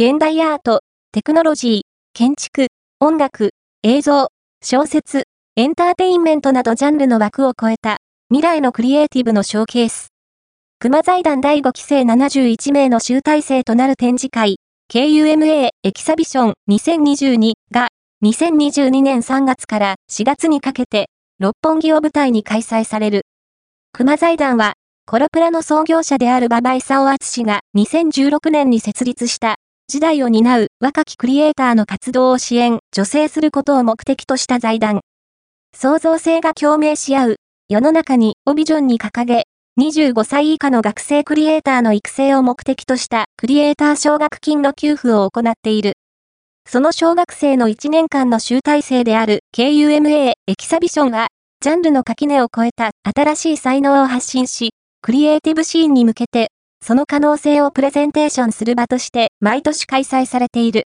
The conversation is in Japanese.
現代アート、テクノロジー、建築、音楽、映像、小説、エンターテインメントなどジャンルの枠を超えた未来のクリエイティブのショーケース。熊財団第5期生71名の集大成となる展示会、KUMA エキサビション2022が2022年3月から4月にかけて六本木を舞台に開催される。熊財団はコロプラの創業者である馬場勲敦が2016年に設立した時代を担う若きクリエイターの活動を支援、助成することを目的とした財団。創造性が共鳴し合う世の中にをビジョンに掲げ、25歳以下の学生クリエイターの育成を目的としたクリエイター奨学金の給付を行っている。その小学生の1年間の集大成である KUMA エキサビションは、ジャンルの垣根を超えた新しい才能を発信し、クリエイティブシーンに向けて、その可能性をプレゼンテーションする場として毎年開催されている。